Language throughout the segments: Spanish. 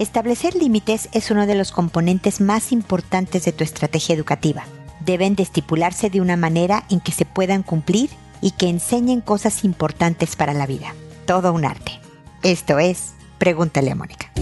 Establecer límites es uno de los componentes más importantes de tu estrategia educativa. Deben de estipularse de una manera en que se puedan cumplir y que enseñen cosas importantes para la vida. Todo un arte. Esto es, pregúntale a Mónica.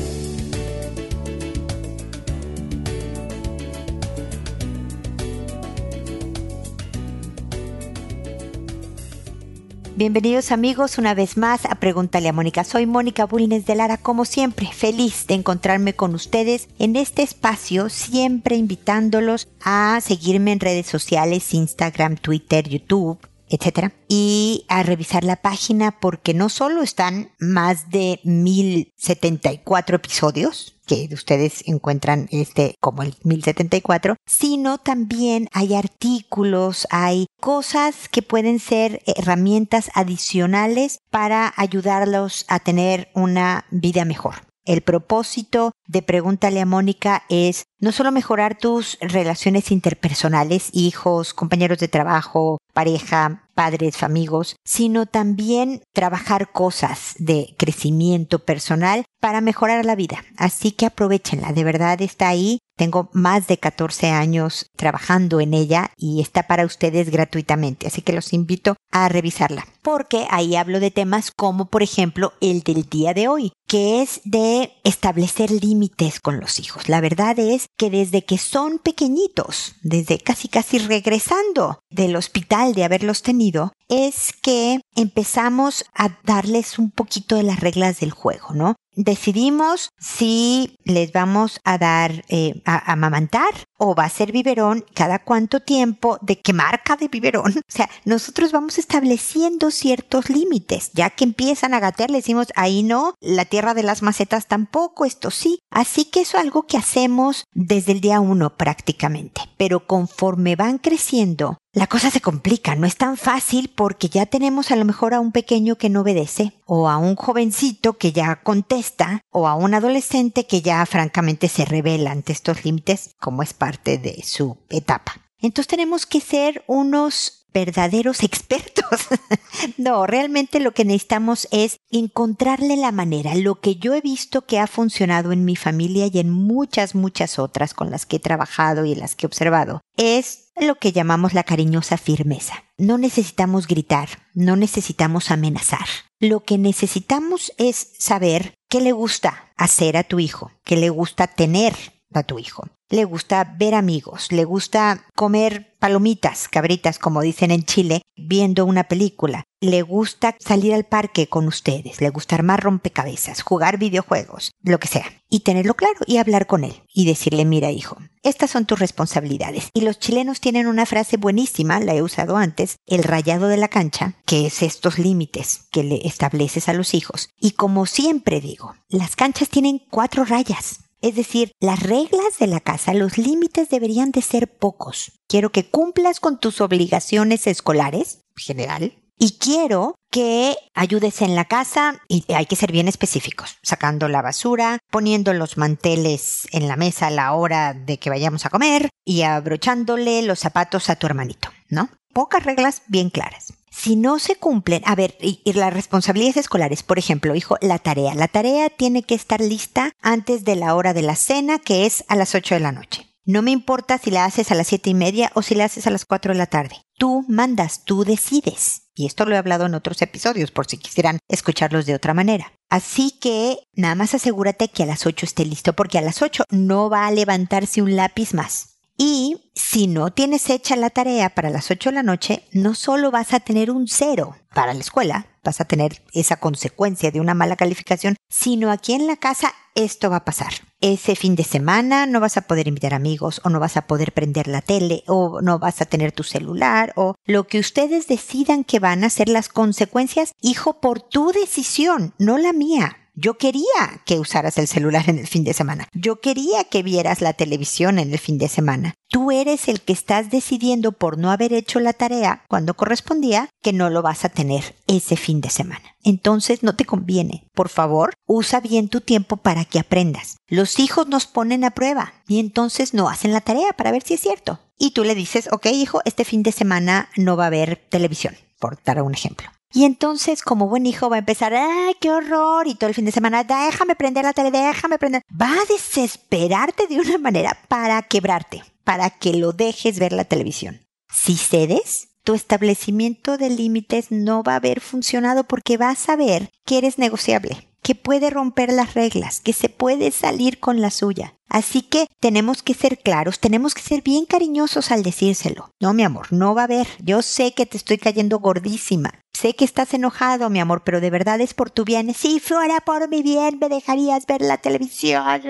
Bienvenidos amigos una vez más a Pregúntale a Mónica. Soy Mónica Bulnes de Lara, como siempre, feliz de encontrarme con ustedes en este espacio, siempre invitándolos a seguirme en redes sociales, Instagram, Twitter, YouTube, etcétera, y a revisar la página porque no solo están más de 1074 episodios, que ustedes encuentran este como el 1074, sino también hay artículos, hay cosas que pueden ser herramientas adicionales para ayudarlos a tener una vida mejor. El propósito de Pregúntale a Mónica es no solo mejorar tus relaciones interpersonales, hijos, compañeros de trabajo, pareja, padres, amigos, sino también trabajar cosas de crecimiento personal para mejorar la vida. Así que aprovechenla, de verdad está ahí. Tengo más de 14 años trabajando en ella y está para ustedes gratuitamente, así que los invito a revisarla, porque ahí hablo de temas como por ejemplo el del día de hoy, que es de establecer límites con los hijos. La verdad es que desde que son pequeñitos, desde casi casi regresando del hospital de haberlos tenido, es que empezamos a darles un poquito de las reglas del juego, ¿no? decidimos si les vamos a dar eh, a, amamantar o va a ser biberón, cada cuánto tiempo, de qué marca de biberón. O sea, nosotros vamos estableciendo ciertos límites. Ya que empiezan a gatear, le decimos, ahí no, la tierra de las macetas tampoco, esto sí. Así que eso es algo que hacemos desde el día uno prácticamente. Pero conforme van creciendo, la cosa se complica, no es tan fácil porque ya tenemos a lo mejor a un pequeño que no obedece, o a un jovencito que ya contesta, o a un adolescente que ya francamente se revela ante estos límites como es parte de su etapa. Entonces tenemos que ser unos verdaderos expertos. no, realmente lo que necesitamos es encontrarle la manera. Lo que yo he visto que ha funcionado en mi familia y en muchas, muchas otras con las que he trabajado y en las que he observado, es lo que llamamos la cariñosa firmeza. No necesitamos gritar, no necesitamos amenazar. Lo que necesitamos es saber qué le gusta hacer a tu hijo, qué le gusta tener a tu hijo le gusta ver amigos, le gusta comer palomitas, cabritas, como dicen en Chile, viendo una película. Le gusta salir al parque con ustedes, le gusta armar rompecabezas, jugar videojuegos, lo que sea. Y tenerlo claro y hablar con él y decirle, mira hijo, estas son tus responsabilidades. Y los chilenos tienen una frase buenísima, la he usado antes, el rayado de la cancha, que es estos límites que le estableces a los hijos. Y como siempre digo, las canchas tienen cuatro rayas. Es decir, las reglas de la casa, los límites deberían de ser pocos. Quiero que cumplas con tus obligaciones escolares, general, y quiero que ayudes en la casa y hay que ser bien específicos, sacando la basura, poniendo los manteles en la mesa a la hora de que vayamos a comer y abrochándole los zapatos a tu hermanito, ¿no? Pocas reglas bien claras. Si no se cumplen, a ver, y, las responsabilidades escolares, por ejemplo, hijo, la tarea. La tarea tiene que estar lista antes de la hora de la cena, que es a las 8 de la noche. No me importa si la haces a las siete y media o si la haces a las 4 de la tarde. Tú mandas, tú decides. Y esto lo he hablado en otros episodios por si quisieran escucharlos de otra manera. Así que nada más asegúrate que a las 8 esté listo porque a las 8 no va a levantarse un lápiz más. Y si no tienes hecha la tarea para las 8 de la noche, no solo vas a tener un cero para la escuela, vas a tener esa consecuencia de una mala calificación, sino aquí en la casa esto va a pasar. Ese fin de semana no vas a poder invitar amigos o no vas a poder prender la tele o no vas a tener tu celular o lo que ustedes decidan que van a ser las consecuencias, hijo, por tu decisión, no la mía. Yo quería que usaras el celular en el fin de semana. Yo quería que vieras la televisión en el fin de semana. Tú eres el que estás decidiendo por no haber hecho la tarea cuando correspondía que no lo vas a tener ese fin de semana. Entonces no te conviene. Por favor, usa bien tu tiempo para que aprendas. Los hijos nos ponen a prueba y entonces no hacen la tarea para ver si es cierto. Y tú le dices, ok hijo, este fin de semana no va a haber televisión, por dar un ejemplo. Y entonces, como buen hijo, va a empezar, ¡ay, qué horror! Y todo el fin de semana, déjame prender la tele, déjame prender. Va a desesperarte de una manera para quebrarte, para que lo dejes ver la televisión. Si cedes, tu establecimiento de límites no va a haber funcionado porque vas a ver que eres negociable, que puede romper las reglas, que se puede salir con la suya. Así que tenemos que ser claros, tenemos que ser bien cariñosos al decírselo. No, mi amor, no va a haber. Yo sé que te estoy cayendo gordísima. Sé que estás enojado, mi amor, pero de verdad es por tu bien. Si fuera por mi bien, me dejarías ver la televisión.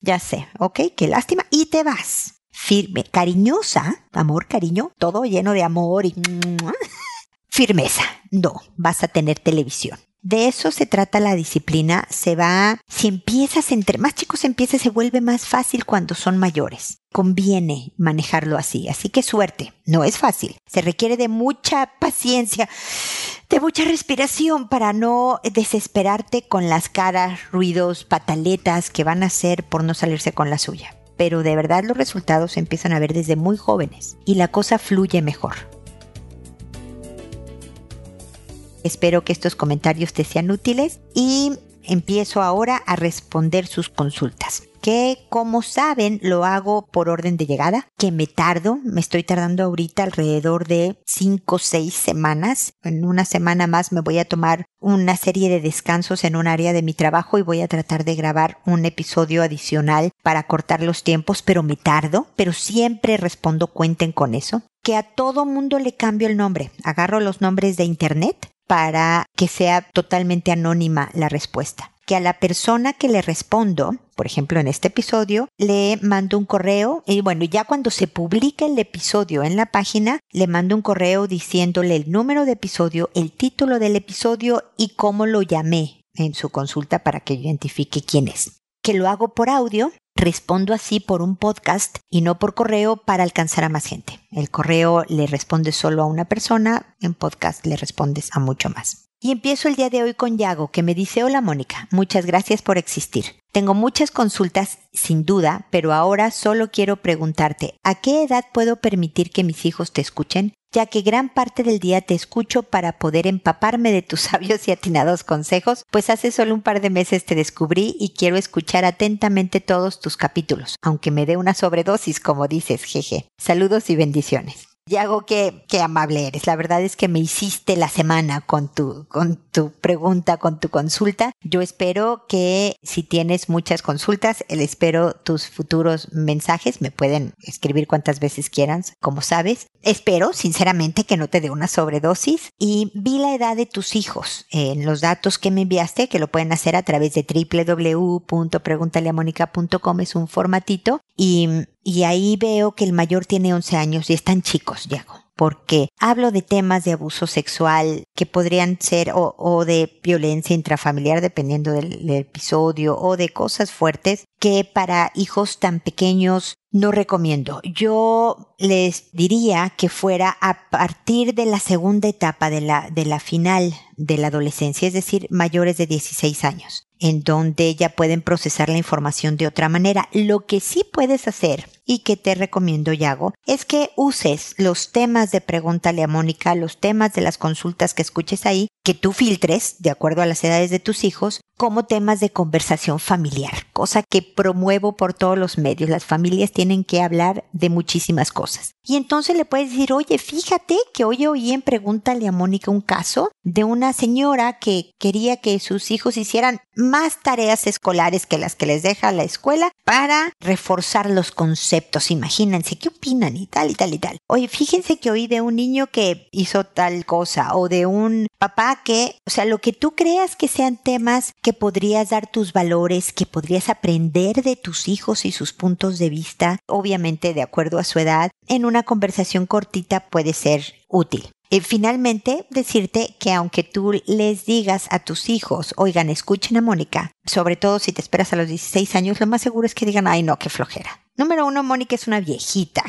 Ya sé, ¿ok? Qué lástima. Y te vas firme, cariñosa, amor, cariño, todo lleno de amor y firmeza. No, vas a tener televisión. De eso se trata la disciplina. Se va, si empiezas entre más chicos empieza, se vuelve más fácil cuando son mayores. Conviene manejarlo así. Así que suerte. No es fácil. Se requiere de mucha paciencia, de mucha respiración para no desesperarte con las caras, ruidos, pataletas que van a hacer por no salirse con la suya pero de verdad los resultados se empiezan a ver desde muy jóvenes y la cosa fluye mejor. Espero que estos comentarios te sean útiles y empiezo ahora a responder sus consultas que como saben lo hago por orden de llegada, que me tardo, me estoy tardando ahorita alrededor de 5 o 6 semanas. En una semana más me voy a tomar una serie de descansos en un área de mi trabajo y voy a tratar de grabar un episodio adicional para cortar los tiempos, pero me tardo, pero siempre respondo cuenten con eso. Que a todo mundo le cambio el nombre. Agarro los nombres de internet para que sea totalmente anónima la respuesta que a la persona que le respondo, por ejemplo en este episodio, le mando un correo y bueno, ya cuando se publica el episodio en la página, le mando un correo diciéndole el número de episodio, el título del episodio y cómo lo llamé en su consulta para que identifique quién es. Que lo hago por audio, respondo así por un podcast y no por correo para alcanzar a más gente. El correo le responde solo a una persona, en podcast le respondes a mucho más. Y empiezo el día de hoy con Yago, que me dice, hola Mónica, muchas gracias por existir. Tengo muchas consultas, sin duda, pero ahora solo quiero preguntarte, ¿a qué edad puedo permitir que mis hijos te escuchen? Ya que gran parte del día te escucho para poder empaparme de tus sabios y atinados consejos, pues hace solo un par de meses te descubrí y quiero escuchar atentamente todos tus capítulos, aunque me dé una sobredosis, como dices, jeje. Saludos y bendiciones. Yago, qué, qué amable eres. La verdad es que me hiciste la semana con tu, con tu pregunta, con tu consulta. Yo espero que si tienes muchas consultas, espero tus futuros mensajes. Me pueden escribir cuantas veces quieran, como sabes. Espero, sinceramente, que no te dé una sobredosis. Y vi la edad de tus hijos en los datos que me enviaste, que lo pueden hacer a través de www.preguntaleamónica.com. Es un formatito. Y y ahí veo que el mayor tiene 11 años y están chicos, Diego porque hablo de temas de abuso sexual que podrían ser o, de violencia intrafamiliar dependiendo del, episodio o de cosas fuertes que para hijos tan pequeños no recomiendo. Yo les diría que fuera a partir de la segunda etapa de la, de la final de la adolescencia, es decir, mayores de 16 años en donde ya pueden procesar la información de otra manera. Lo que sí puedes hacer y que te recomiendo, Yago, es que uses los temas de Pregúntale a Mónica, los temas de las consultas que escuches ahí, que tú filtres de acuerdo a las edades de tus hijos como temas de conversación familiar, cosa que promuevo por todos los medios. Las familias tienen que hablar de muchísimas cosas. Y entonces le puedes decir, oye, fíjate que hoy oí en Pregúntale a Mónica un caso de una señora que quería que sus hijos hicieran más tareas escolares que las que les deja la escuela para reforzar los conceptos. Imagínense, ¿qué opinan? Y tal y tal y tal. Oye, fíjense que oí de un niño que hizo tal cosa o de un papá que, o sea, lo que tú creas que sean temas que podrías dar tus valores, que podrías aprender de tus hijos y sus puntos de vista, obviamente de acuerdo a su edad, en una conversación cortita puede ser útil. Y finalmente, decirte que aunque tú les digas a tus hijos, oigan, escuchen a Mónica, sobre todo si te esperas a los 16 años, lo más seguro es que digan, ay no, qué flojera. Número uno, Mónica es una viejita,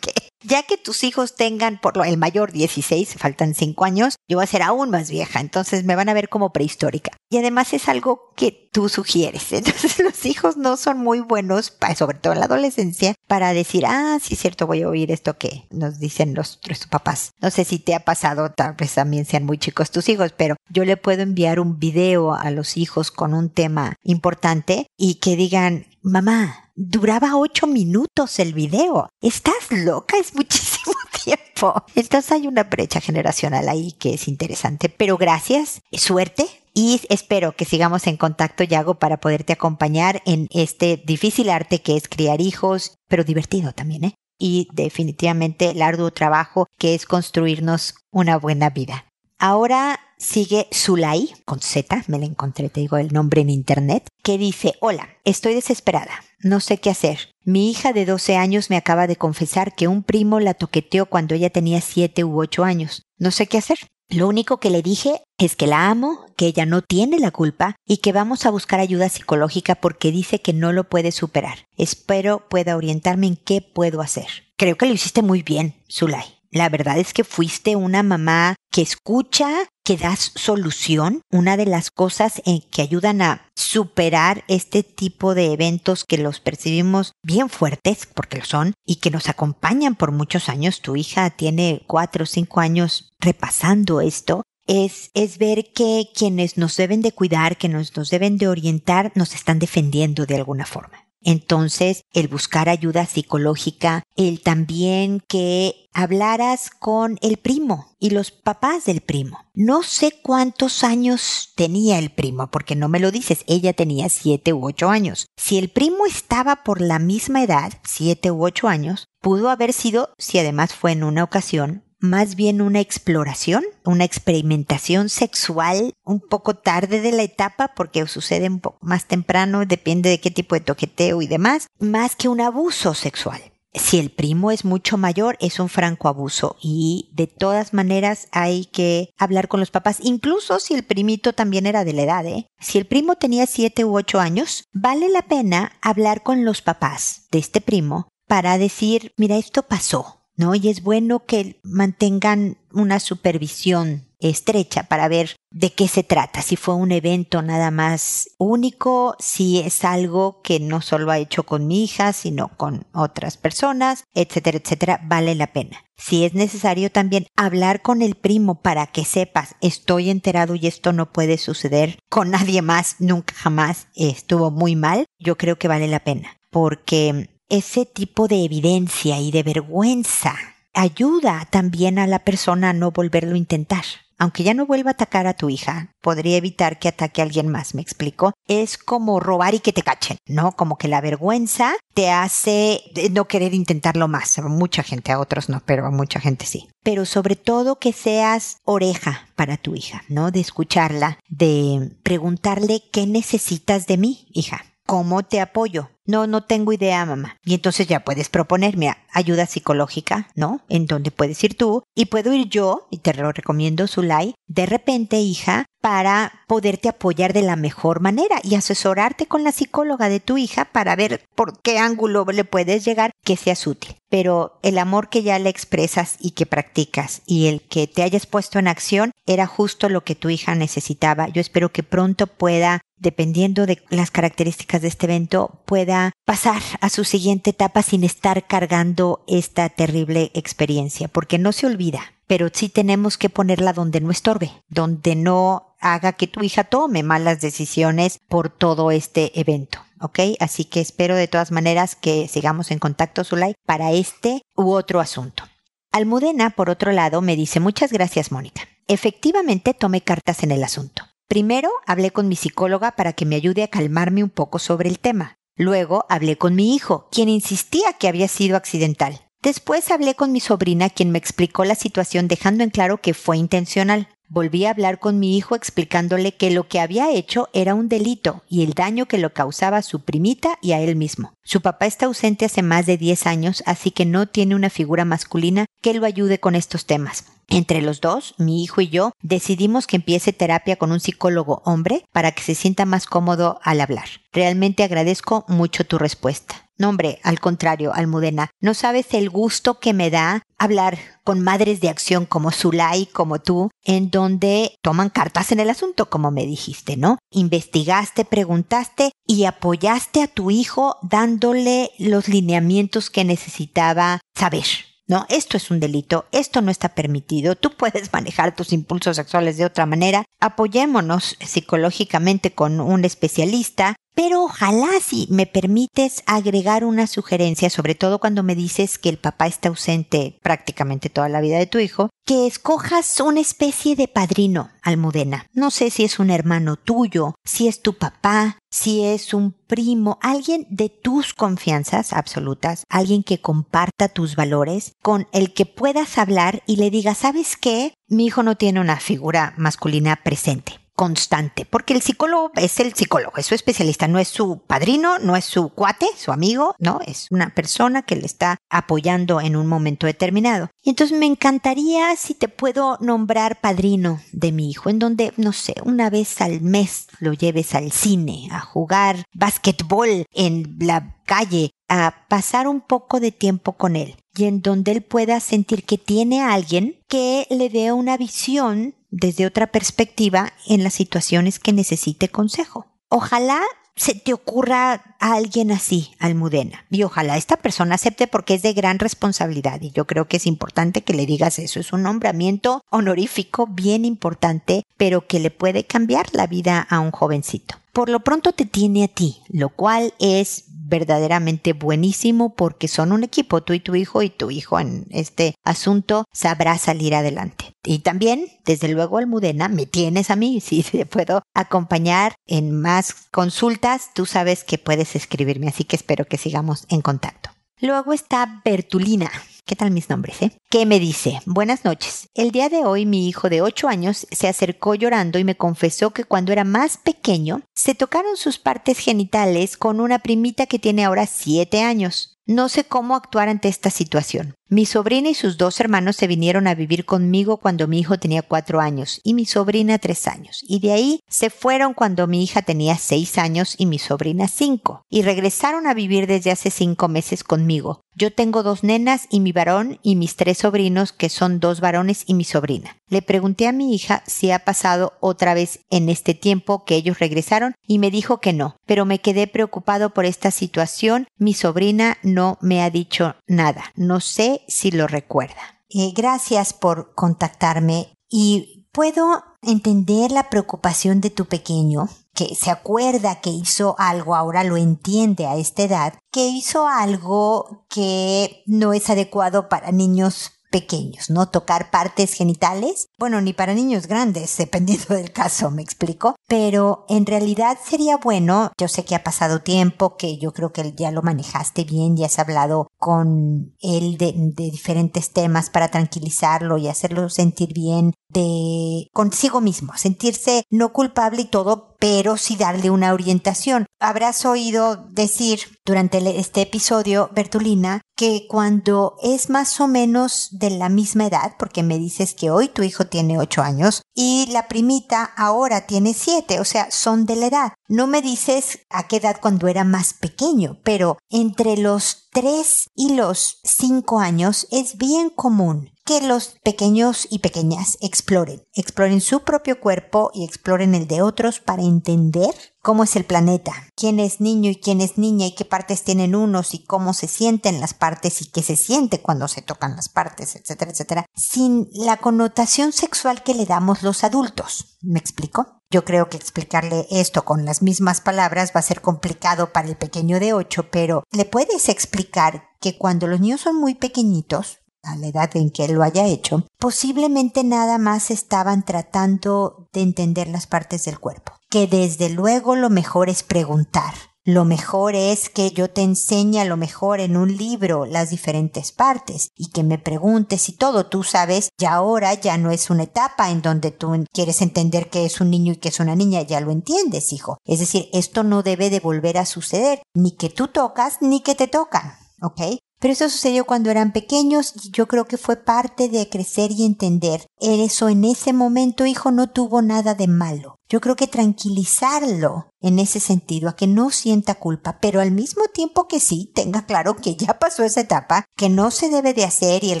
ya que tus hijos tengan, por lo el mayor 16, faltan 5 años, yo voy a ser aún más vieja, entonces me van a ver como prehistórica. Y además es algo que tú sugieres. Entonces los hijos no son muy buenos, sobre todo en la adolescencia, para decir, ah, sí es cierto, voy a oír esto que nos dicen los, los papás. No sé si te ha pasado, tal vez también sean muy chicos tus hijos, pero yo le puedo enviar un video a los hijos con un tema importante y que digan, mamá, duraba ocho minutos el video. ¿Estás loca? Es muchísimo tiempo. Entonces hay una brecha generacional ahí que es interesante. Pero gracias, suerte. Y espero que sigamos en contacto, Yago, para poderte acompañar en este difícil arte que es criar hijos, pero divertido también, ¿eh? Y definitivamente el arduo trabajo que es construirnos una buena vida. Ahora sigue Zulay, con Z, me la encontré, te digo el nombre en internet, que dice, hola, estoy desesperada, no sé qué hacer. Mi hija de 12 años me acaba de confesar que un primo la toqueteó cuando ella tenía 7 u 8 años. No sé qué hacer. Lo único que le dije es que la amo, que ella no tiene la culpa y que vamos a buscar ayuda psicológica porque dice que no lo puede superar. Espero pueda orientarme en qué puedo hacer. Creo que lo hiciste muy bien, Zulay. La verdad es que fuiste una mamá que escucha, que das solución. Una de las cosas en que ayudan a superar este tipo de eventos que los percibimos bien fuertes, porque lo son, y que nos acompañan por muchos años. Tu hija tiene cuatro o cinco años repasando esto. Es, es, ver que quienes nos deben de cuidar, que nos, nos deben de orientar, nos están defendiendo de alguna forma. Entonces, el buscar ayuda psicológica, el también que hablaras con el primo y los papás del primo. No sé cuántos años tenía el primo, porque no me lo dices, ella tenía siete u ocho años. Si el primo estaba por la misma edad, siete u ocho años, pudo haber sido, si además fue en una ocasión, más bien una exploración, una experimentación sexual un poco tarde de la etapa porque sucede un poco más temprano, depende de qué tipo de toqueteo y demás, más que un abuso sexual. Si el primo es mucho mayor, es un franco abuso y de todas maneras hay que hablar con los papás, incluso si el primito también era de la edad. ¿eh? Si el primo tenía siete u ocho años, vale la pena hablar con los papás de este primo para decir, mira, esto pasó, ¿no? Y es bueno que mantengan una supervisión estrecha para ver de qué se trata, si fue un evento nada más único, si es algo que no solo ha hecho con mi hija, sino con otras personas, etcétera, etcétera, vale la pena. Si es necesario también hablar con el primo para que sepas, estoy enterado y esto no puede suceder con nadie más, nunca jamás estuvo muy mal, yo creo que vale la pena, porque ese tipo de evidencia y de vergüenza ayuda también a la persona a no volverlo a intentar. Aunque ya no vuelva a atacar a tu hija, podría evitar que ataque a alguien más, me explico. Es como robar y que te cachen, ¿no? Como que la vergüenza te hace no querer intentarlo más. Mucha gente, a otros no, pero a mucha gente sí. Pero sobre todo que seas oreja para tu hija, ¿no? De escucharla, de preguntarle qué necesitas de mí, hija. ¿Cómo te apoyo? No, no tengo idea, mamá. Y entonces ya puedes proponerme ayuda psicológica, ¿no? En donde puedes ir tú y puedo ir yo, y te lo recomiendo, Zulay, de repente, hija, para poderte apoyar de la mejor manera y asesorarte con la psicóloga de tu hija para ver por qué ángulo le puedes llegar que seas útil. Pero el amor que ya le expresas y que practicas y el que te hayas puesto en acción era justo lo que tu hija necesitaba. Yo espero que pronto pueda dependiendo de las características de este evento, pueda pasar a su siguiente etapa sin estar cargando esta terrible experiencia, porque no se olvida, pero sí tenemos que ponerla donde no estorbe, donde no haga que tu hija tome malas decisiones por todo este evento. ¿ok? Así que espero de todas maneras que sigamos en contacto, Zulay, para este u otro asunto. Almudena, por otro lado, me dice muchas gracias, Mónica. Efectivamente, tomé cartas en el asunto. Primero hablé con mi psicóloga para que me ayude a calmarme un poco sobre el tema. Luego hablé con mi hijo, quien insistía que había sido accidental. Después hablé con mi sobrina, quien me explicó la situación dejando en claro que fue intencional. Volví a hablar con mi hijo explicándole que lo que había hecho era un delito y el daño que lo causaba a su primita y a él mismo. Su papá está ausente hace más de 10 años, así que no tiene una figura masculina que lo ayude con estos temas. Entre los dos, mi hijo y yo, decidimos que empiece terapia con un psicólogo hombre para que se sienta más cómodo al hablar. Realmente agradezco mucho tu respuesta. No, hombre, al contrario, Almudena, no sabes el gusto que me da hablar con madres de acción como Zulay, como tú, en donde toman cartas en el asunto, como me dijiste, ¿no? Investigaste, preguntaste y apoyaste a tu hijo dándole los lineamientos que necesitaba saber. No, esto es un delito, esto no está permitido, tú puedes manejar tus impulsos sexuales de otra manera, apoyémonos psicológicamente con un especialista, pero ojalá si me permites agregar una sugerencia, sobre todo cuando me dices que el papá está ausente prácticamente toda la vida de tu hijo, que escojas una especie de padrino, Almudena. No sé si es un hermano tuyo, si es tu papá, si es un primo, alguien de tus confianzas absolutas, alguien que comparta tus valores, con el que puedas hablar y le digas, ¿sabes qué? Mi hijo no tiene una figura masculina presente constante, porque el psicólogo es el psicólogo, es su especialista, no es su padrino, no es su cuate, su amigo, no, es una persona que le está apoyando en un momento determinado. Y entonces me encantaría si te puedo nombrar padrino de mi hijo, en donde, no sé, una vez al mes lo lleves al cine, a jugar básquetbol en la calle, a pasar un poco de tiempo con él y en donde él pueda sentir que tiene a alguien que le dé una visión desde otra perspectiva en las situaciones que necesite consejo. Ojalá se te ocurra a alguien así, Almudena. Y ojalá esta persona acepte porque es de gran responsabilidad. Y yo creo que es importante que le digas eso. Es un nombramiento honorífico bien importante, pero que le puede cambiar la vida a un jovencito. Por lo pronto te tiene a ti, lo cual es verdaderamente buenísimo porque son un equipo, tú y tu hijo y tu hijo en este asunto sabrá salir adelante. Y también, desde luego, Almudena, me tienes a mí, si te puedo acompañar en más consultas, tú sabes que puedes escribirme, así que espero que sigamos en contacto. Luego está Bertulina. ¿Qué tal mis nombres, eh? Que me dice, buenas noches. El día de hoy mi hijo de 8 años se acercó llorando y me confesó que cuando era más pequeño se tocaron sus partes genitales con una primita que tiene ahora 7 años. No sé cómo actuar ante esta situación. Mi sobrina y sus dos hermanos se vinieron a vivir conmigo cuando mi hijo tenía cuatro años y mi sobrina tres años. Y de ahí se fueron cuando mi hija tenía seis años y mi sobrina cinco. Y regresaron a vivir desde hace cinco meses conmigo. Yo tengo dos nenas y mi varón y mis tres sobrinos que son dos varones y mi sobrina. Le pregunté a mi hija si ha pasado otra vez en este tiempo que ellos regresaron y me dijo que no, pero me quedé preocupado por esta situación. Mi sobrina no me ha dicho nada. No sé si lo recuerda. Eh, gracias por contactarme y puedo entender la preocupación de tu pequeño que se acuerda que hizo algo, ahora lo entiende a esta edad, que hizo algo que no es adecuado para niños pequeños, ¿no? Tocar partes genitales, bueno, ni para niños grandes, dependiendo del caso, me explico, pero en realidad sería bueno, yo sé que ha pasado tiempo, que yo creo que ya lo manejaste bien, ya has hablado con él de, de diferentes temas para tranquilizarlo y hacerlo sentir bien de consigo mismo, sentirse no culpable y todo, pero sí darle una orientación. Habrás oído decir durante este episodio, Bertulina, que cuando es más o menos de la misma edad, porque me dices que hoy tu hijo tiene 8 años y la primita ahora tiene 7, o sea, son de la edad. No me dices a qué edad cuando era más pequeño, pero entre los 3 y los 5 años es bien común que los pequeños y pequeñas exploren, exploren su propio cuerpo y exploren el de otros para entender cómo es el planeta, quién es niño y quién es niña y qué partes tienen unos y cómo se sienten las partes y qué se siente cuando se tocan las partes, etcétera, etcétera, sin la connotación sexual que le damos los adultos. ¿Me explico? Yo creo que explicarle esto con las mismas palabras va a ser complicado para el pequeño de 8, pero le puedes explicar que cuando los niños son muy pequeñitos, a la edad en que él lo haya hecho, posiblemente nada más estaban tratando de entender las partes del cuerpo. Que desde luego lo mejor es preguntar. Lo mejor es que yo te enseñe a lo mejor en un libro las diferentes partes y que me preguntes y todo. Tú sabes, ya ahora ya no es una etapa en donde tú quieres entender que es un niño y que es una niña, ya lo entiendes, hijo. Es decir, esto no debe de volver a suceder, ni que tú tocas ni que te tocan. ¿Ok? Pero eso sucedió cuando eran pequeños y yo creo que fue parte de crecer y entender. Eso en ese momento, hijo, no tuvo nada de malo. Yo creo que tranquilizarlo en ese sentido, a que no sienta culpa, pero al mismo tiempo que sí tenga claro que ya pasó esa etapa, que no se debe de hacer y el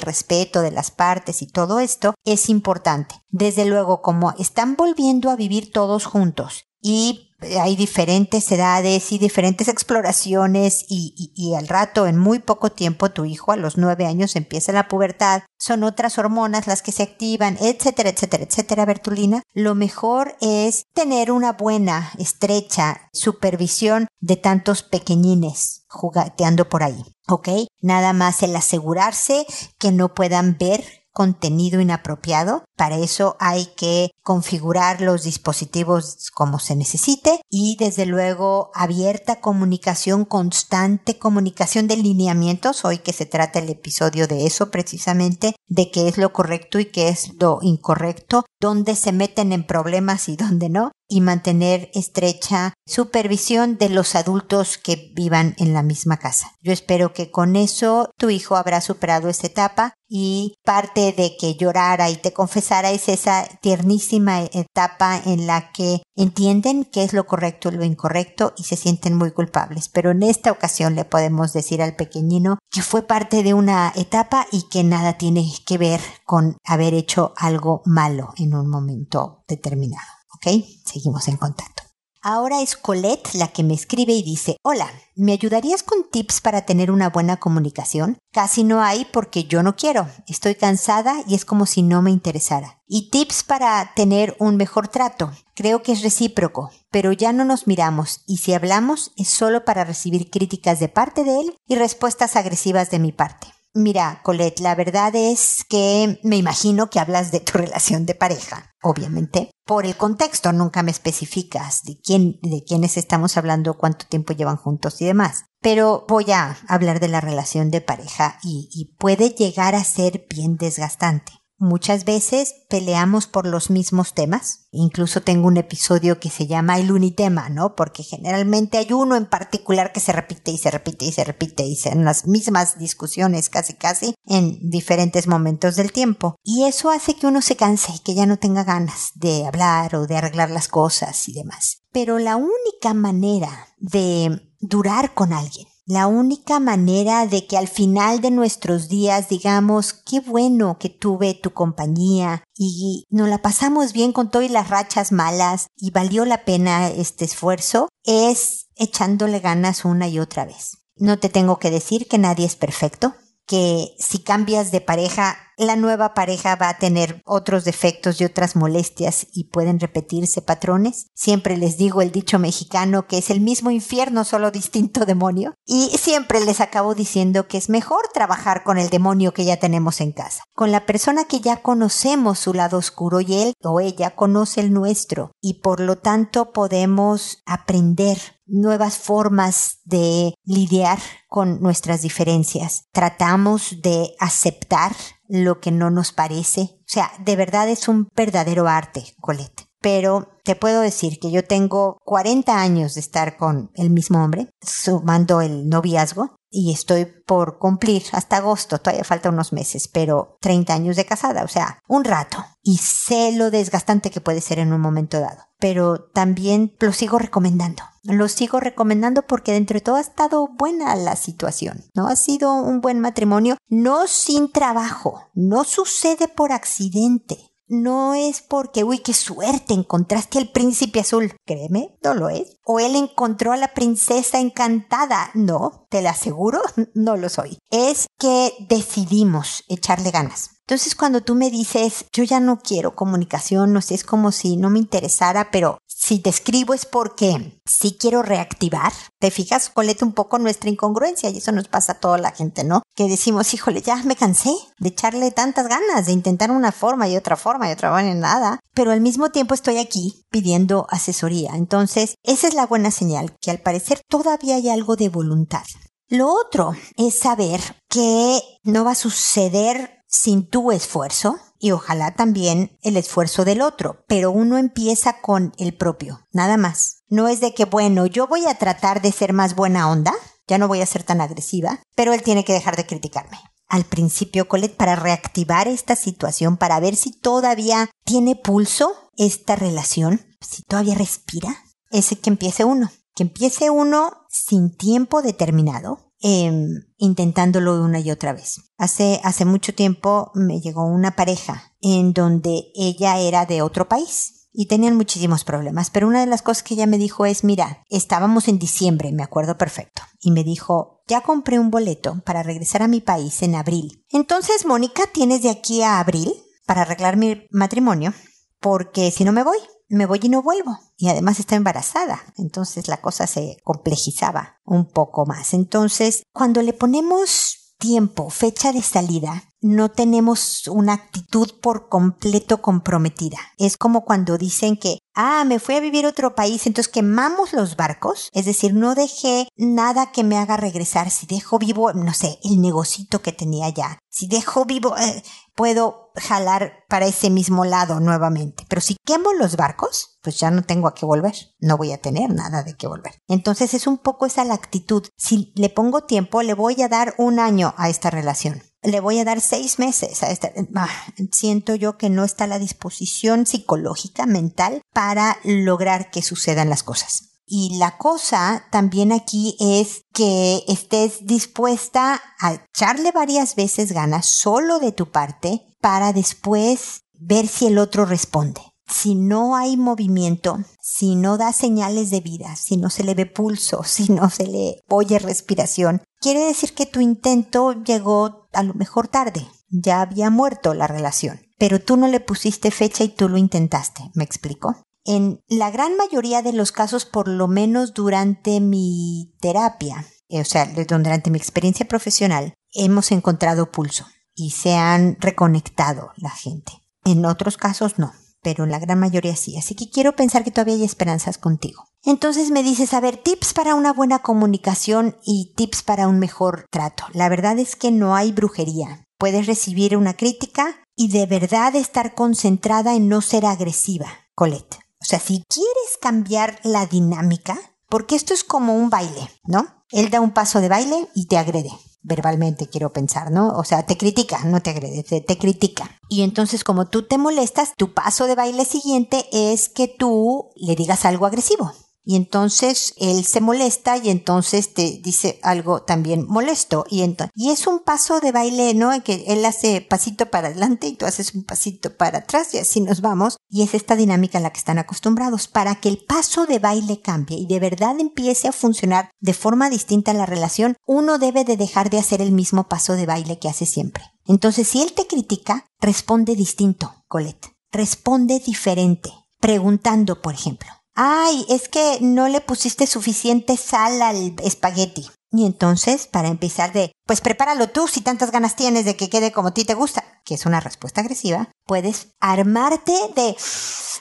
respeto de las partes y todo esto es importante. Desde luego, como están volviendo a vivir todos juntos y hay diferentes edades y diferentes exploraciones y, al rato, en muy poco tiempo, tu hijo a los nueve años empieza la pubertad, son otras hormonas las que se activan, etcétera, etcétera, etcétera, Bertulina. Lo mejor es tener una buena, estrecha supervisión de tantos pequeñines jugateando por ahí. ¿Ok? Nada más el asegurarse que no puedan ver contenido inapropiado. Para eso hay que configurar los dispositivos como se necesite y desde luego abierta comunicación constante, comunicación de lineamientos. Hoy que se trata el episodio de eso precisamente, de qué es lo correcto y qué es lo incorrecto, dónde se meten en problemas y dónde no y mantener estrecha supervisión de los adultos que vivan en la misma casa. Yo espero que con eso tu hijo habrá superado esta etapa y parte de que llorara y te confesara es esa tiernísima etapa en la que entienden qué es lo correcto y lo incorrecto y se sienten muy culpables. Pero en esta ocasión le podemos decir al pequeñino que fue parte de una etapa y que nada tiene que ver con haber hecho algo malo en un momento determinado. ¿Ok? Seguimos en contacto. Ahora es Colette la que me escribe y dice, hola, ¿me ayudarías con tips para tener una buena comunicación? Casi no hay porque yo no quiero, estoy cansada y es como si no me interesara. Y tips para tener un mejor trato. Creo que es recíproco, pero ya no nos miramos y si hablamos es solo para recibir críticas de parte de él y respuestas agresivas de mi parte. Mira, Colette, la verdad es que me imagino que hablas de tu relación de pareja, obviamente. Por el contexto, nunca me especificas de quién, de quiénes estamos hablando, cuánto tiempo llevan juntos y demás. Pero voy a hablar de la relación de pareja y, y puede llegar a ser bien desgastante. Muchas veces peleamos por los mismos temas. Incluso tengo un episodio que se llama el unitema, ¿no? Porque generalmente hay uno en particular que se repite y se repite y se repite y se en las mismas discusiones casi casi en diferentes momentos del tiempo. Y eso hace que uno se canse y que ya no tenga ganas de hablar o de arreglar las cosas y demás. Pero la única manera de durar con alguien la única manera de que al final de nuestros días digamos, qué bueno que tuve tu compañía y nos la pasamos bien con todas las rachas malas y valió la pena este esfuerzo, es echándole ganas una y otra vez. No te tengo que decir que nadie es perfecto, que si cambias de pareja, la nueva pareja va a tener otros defectos y otras molestias y pueden repetirse patrones. Siempre les digo el dicho mexicano que es el mismo infierno, solo distinto demonio. Y siempre les acabo diciendo que es mejor trabajar con el demonio que ya tenemos en casa, con la persona que ya conocemos su lado oscuro y él o ella conoce el nuestro y por lo tanto podemos aprender nuevas formas de lidiar con nuestras diferencias. Tratamos de aceptar lo que no nos parece. O sea, de verdad es un verdadero arte, Colette. Pero te puedo decir que yo tengo 40 años de estar con el mismo hombre, sumando el noviazgo, y estoy por cumplir hasta agosto, todavía falta unos meses, pero 30 años de casada, o sea, un rato. Y sé lo desgastante que puede ser en un momento dado, pero también lo sigo recomendando. Lo sigo recomendando porque dentro de todo ha estado buena la situación, ¿no? Ha sido un buen matrimonio, no sin trabajo, no sucede por accidente no es porque, uy, qué suerte, encontraste al príncipe azul. Créeme, no lo es. O él encontró a la princesa encantada. No, te lo aseguro, no lo soy. Es que decidimos echarle ganas. Entonces cuando tú me dices, yo ya no quiero comunicación, no sé, es como si no me interesara, pero si te escribo es porque sí quiero reactivar. Te fijas, colete un poco nuestra incongruencia y eso nos pasa a toda la gente, ¿no? Que decimos, híjole, ya me cansé de echarle tantas ganas, de intentar una forma y otra forma y otra forma y nada, pero al mismo tiempo estoy aquí pidiendo asesoría. Entonces, esa es la buena señal, que al parecer todavía hay algo de voluntad. Lo otro es saber que no va a suceder sin tu esfuerzo y ojalá también el esfuerzo del otro, pero uno empieza con el propio, nada más. No es de que, bueno, yo voy a tratar de ser más buena onda, ya no voy a ser tan agresiva, pero él tiene que dejar de criticarme. Al principio, Colette, para reactivar esta situación, para ver si todavía tiene pulso esta relación, si todavía respira, es que empiece uno. Que empiece uno sin tiempo determinado, eh, intentándolo una y otra vez. Hace, hace mucho tiempo me llegó una pareja en donde ella era de otro país y tenían muchísimos problemas, pero una de las cosas que ella me dijo es, mira, estábamos en diciembre, me acuerdo perfecto, y me dijo, ya compré un boleto para regresar a mi país en abril. Entonces, Mónica, tienes de aquí a abril para arreglar mi matrimonio, porque si no me voy, me voy y no vuelvo. Y además está embarazada. Entonces la cosa se complejizaba un poco más. Entonces, cuando le ponemos tiempo, fecha de salida, no tenemos una actitud por completo comprometida. Es como cuando dicen que, ah, me fui a vivir a otro país, entonces quemamos los barcos. Es decir, no dejé nada que me haga regresar. Si dejo vivo, no sé, el negocito que tenía ya. Si dejo vivo, eh, puedo jalar para ese mismo lado nuevamente. Pero si quemo los barcos, pues ya no tengo a qué volver. No voy a tener nada de qué volver. Entonces es un poco esa la actitud. Si le pongo tiempo, le voy a dar un año a esta relación le voy a dar seis meses a esta. Ah, siento yo que no está la disposición psicológica, mental, para lograr que sucedan las cosas. Y la cosa también aquí es que estés dispuesta a echarle varias veces ganas solo de tu parte para después ver si el otro responde. Si no hay movimiento, si no da señales de vida, si no se le ve pulso, si no se le oye respiración, quiere decir que tu intento llegó a lo mejor tarde. Ya había muerto la relación. Pero tú no le pusiste fecha y tú lo intentaste. ¿Me explico? En la gran mayoría de los casos, por lo menos durante mi terapia, eh, o sea, durante mi experiencia profesional, hemos encontrado pulso y se han reconectado la gente. En otros casos no, pero en la gran mayoría sí. Así que quiero pensar que todavía hay esperanzas contigo. Entonces me dices, a ver, tips para una buena comunicación y tips para un mejor trato. La verdad es que no hay brujería. Puedes recibir una crítica y de verdad estar concentrada en no ser agresiva, Colette. O sea, si quieres cambiar la dinámica, porque esto es como un baile, ¿no? Él da un paso de baile y te agrede. Verbalmente quiero pensar, ¿no? O sea, te critica, no te agrede, te, te critica. Y entonces como tú te molestas, tu paso de baile siguiente es que tú le digas algo agresivo y entonces él se molesta y entonces te dice algo también molesto. Y y es un paso de baile no en que él hace pasito para adelante y tú haces un pasito para atrás y así nos vamos. Y es esta dinámica en la que están acostumbrados. Para que el paso de baile cambie y de verdad empiece a funcionar de forma distinta la relación uno debe de dejar de hacer el mismo paso de baile que hace siempre. Entonces si él te critica responde distinto Colette. Responde diferente preguntando por ejemplo ay, es que no le pusiste suficiente sal al espagueti. Y entonces, para empezar de, pues prepáralo tú si tantas ganas tienes de que quede como a ti te gusta, que es una respuesta agresiva, puedes armarte de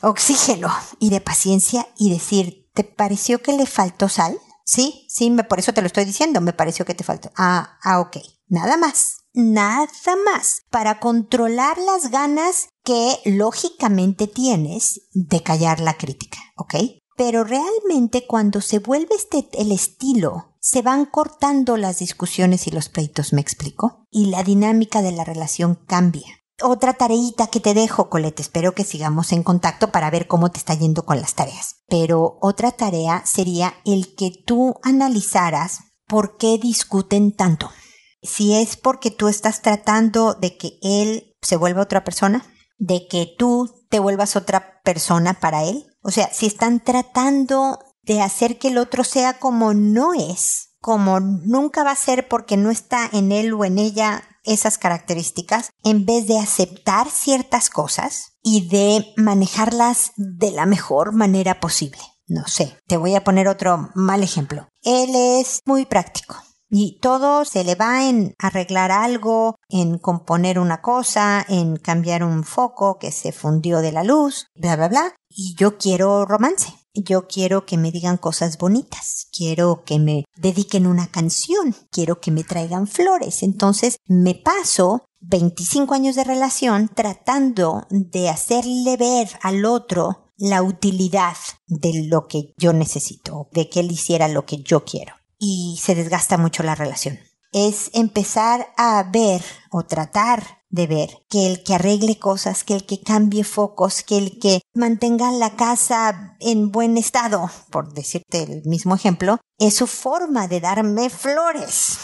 oxígeno y de paciencia y decir, ¿te pareció que le faltó sal? Sí, sí, me, por eso te lo estoy diciendo, me pareció que te faltó. Ah, ah, ok. Nada más nada más para controlar las ganas que lógicamente tienes de callar la crítica, ¿ok? Pero realmente cuando se vuelve este el estilo, se van cortando las discusiones y los pleitos, ¿me explico? Y la dinámica de la relación cambia. Otra tareita que te dejo, Colette, espero que sigamos en contacto para ver cómo te está yendo con las tareas. Pero otra tarea sería el que tú analizaras por qué discuten tanto si es porque tú estás tratando de que él se vuelva otra persona, de que tú te vuelvas otra persona para él. O sea, si están tratando de hacer que el otro sea como no es, como nunca va a ser porque no está en él o en ella esas características, en vez de aceptar ciertas cosas y de manejarlas de la mejor manera posible. No sé, te voy a poner otro mal ejemplo. Él es muy práctico y todo se le va en arreglar algo, en componer una cosa, en cambiar un foco que se fundió de la luz, bla, bla, bla. Y yo quiero romance. Yo quiero que me digan cosas bonitas. Quiero que me dediquen una canción. Quiero que me traigan flores. Entonces me paso 25 años de relación tratando de hacerle ver al otro la utilidad de lo que yo necesito, de que él hiciera lo que yo quiero y se desgasta mucho la relación. Es empezar a ver o tratar de ver que el que arregle cosas, que el que cambie focos, que el que mantenga la casa en buen estado, por decirte el mismo ejemplo, es su forma de darme flores,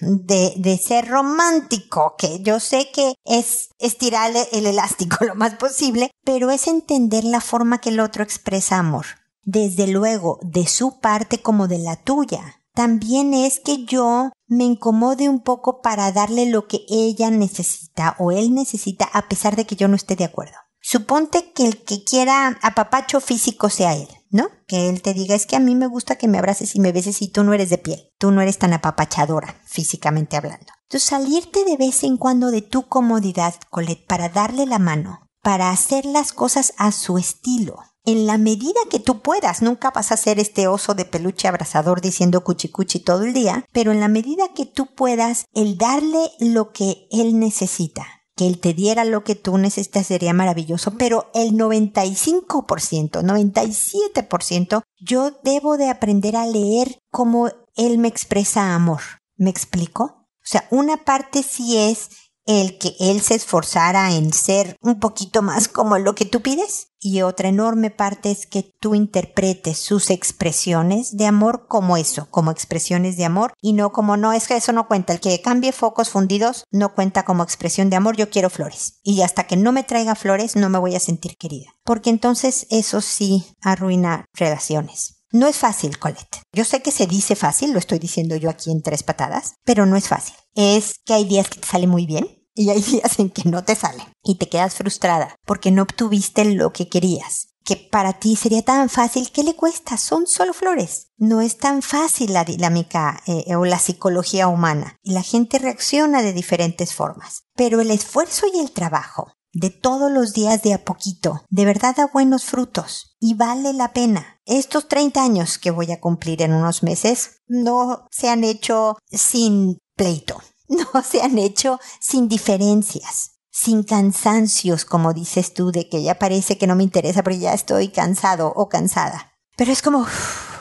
de, de ser romántico, que yo sé que es estirarle el elástico lo más posible, pero es entender la forma que el otro expresa amor. Desde luego, de su parte como de la tuya también es que yo me incomode un poco para darle lo que ella necesita o él necesita a pesar de que yo no esté de acuerdo. Suponte que el que quiera apapacho físico sea él, ¿no? Que él te diga, es que a mí me gusta que me abraces y me beses y tú no eres de piel, tú no eres tan apapachadora, físicamente hablando. Entonces salirte de vez en cuando de tu comodidad, Colette, para darle la mano, para hacer las cosas a su estilo, en la medida que tú puedas. Nunca vas a ser este oso de peluche abrazador diciendo cuchi cuchi todo el día, pero en la medida que tú puedas, el darle lo que él necesita. Que él te diera lo que tú necesitas sería maravilloso, pero el 95%, 97%, yo debo de aprender a leer cómo él me expresa amor. ¿Me explico? O sea, una parte sí es el que él se esforzara en ser un poquito más como lo que tú pides. Y otra enorme parte es que tú interpretes sus expresiones de amor como eso, como expresiones de amor. Y no como no, es que eso no cuenta, el que cambie focos fundidos no cuenta como expresión de amor, yo quiero flores. Y hasta que no me traiga flores no me voy a sentir querida, porque entonces eso sí arruina relaciones. No es fácil, Colette. Yo sé que se dice fácil, lo estoy diciendo yo aquí en tres patadas, pero no es fácil. Es que hay días que te sale muy bien y hay días en que no te sale y te quedas frustrada porque no obtuviste lo que querías. Que para ti sería tan fácil, ¿qué le cuesta? Son solo flores. No es tan fácil la dinámica eh, o la psicología humana y la gente reacciona de diferentes formas. Pero el esfuerzo y el trabajo de todos los días de a poquito, de verdad da buenos frutos y vale la pena. Estos 30 años que voy a cumplir en unos meses no se han hecho sin pleito, no se han hecho sin diferencias, sin cansancios, como dices tú, de que ya parece que no me interesa porque ya estoy cansado o cansada. Pero es como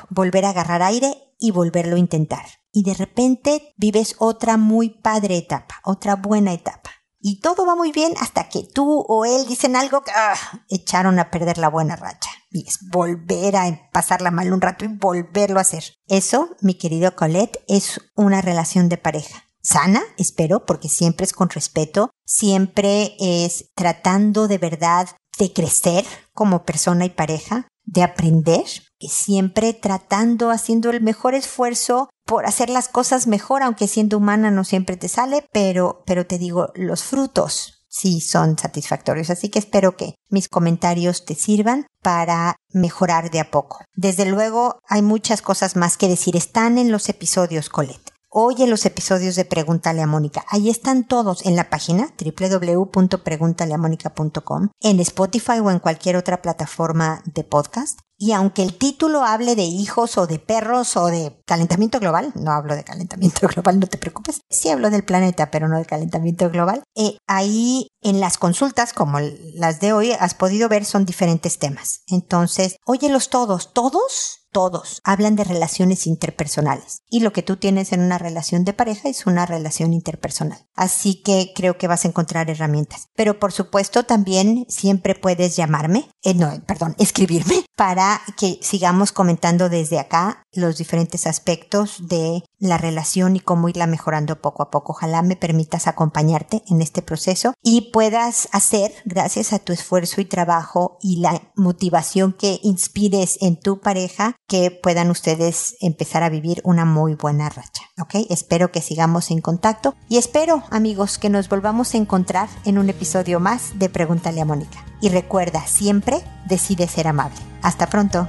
volver a agarrar aire y volverlo a intentar. Y de repente vives otra muy padre etapa, otra buena etapa. Y todo va muy bien hasta que tú o él dicen algo que ah, echaron a perder la buena racha. Y es volver a pasarla mal un rato y volverlo a hacer. Eso, mi querido Colette, es una relación de pareja sana, espero, porque siempre es con respeto, siempre es tratando de verdad de crecer como persona y pareja, de aprender, y siempre tratando, haciendo el mejor esfuerzo por hacer las cosas mejor, aunque siendo humana no siempre te sale, pero, pero te digo, los frutos sí son satisfactorios. Así que espero que mis comentarios te sirvan para mejorar de a poco. Desde luego, hay muchas cosas más que decir. Están en los episodios, Colette. Oye los episodios de Pregúntale a Mónica. Ahí están todos en la página www.preguntaleamónica.com, en Spotify o en cualquier otra plataforma de podcast. Y aunque el título hable de hijos o de perros o de calentamiento global, no hablo de calentamiento global, no te preocupes, sí hablo del planeta, pero no de calentamiento global, eh, ahí en las consultas, como las de hoy, has podido ver son diferentes temas. Entonces, óyelos todos, todos todos hablan de relaciones interpersonales y lo que tú tienes en una relación de pareja es una relación interpersonal. Así que creo que vas a encontrar herramientas. Pero por supuesto también siempre puedes llamarme, eh, no, perdón, escribirme para que sigamos comentando desde acá los diferentes aspectos de la relación y cómo irla mejorando poco a poco. Ojalá me permitas acompañarte en este proceso y puedas hacer, gracias a tu esfuerzo y trabajo y la motivación que inspires en tu pareja, que puedan ustedes empezar a vivir una muy buena racha. ¿Ok? Espero que sigamos en contacto y espero, amigos, que nos volvamos a encontrar en un episodio más de Pregúntale a Mónica. Y recuerda, siempre decide ser amable. Hasta pronto.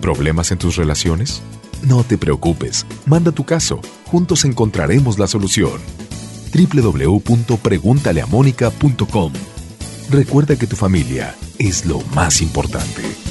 ¿Problemas en tus relaciones? No te preocupes, manda tu caso, juntos encontraremos la solución. www.preguntaleamónica.com Recuerda que tu familia es lo más importante.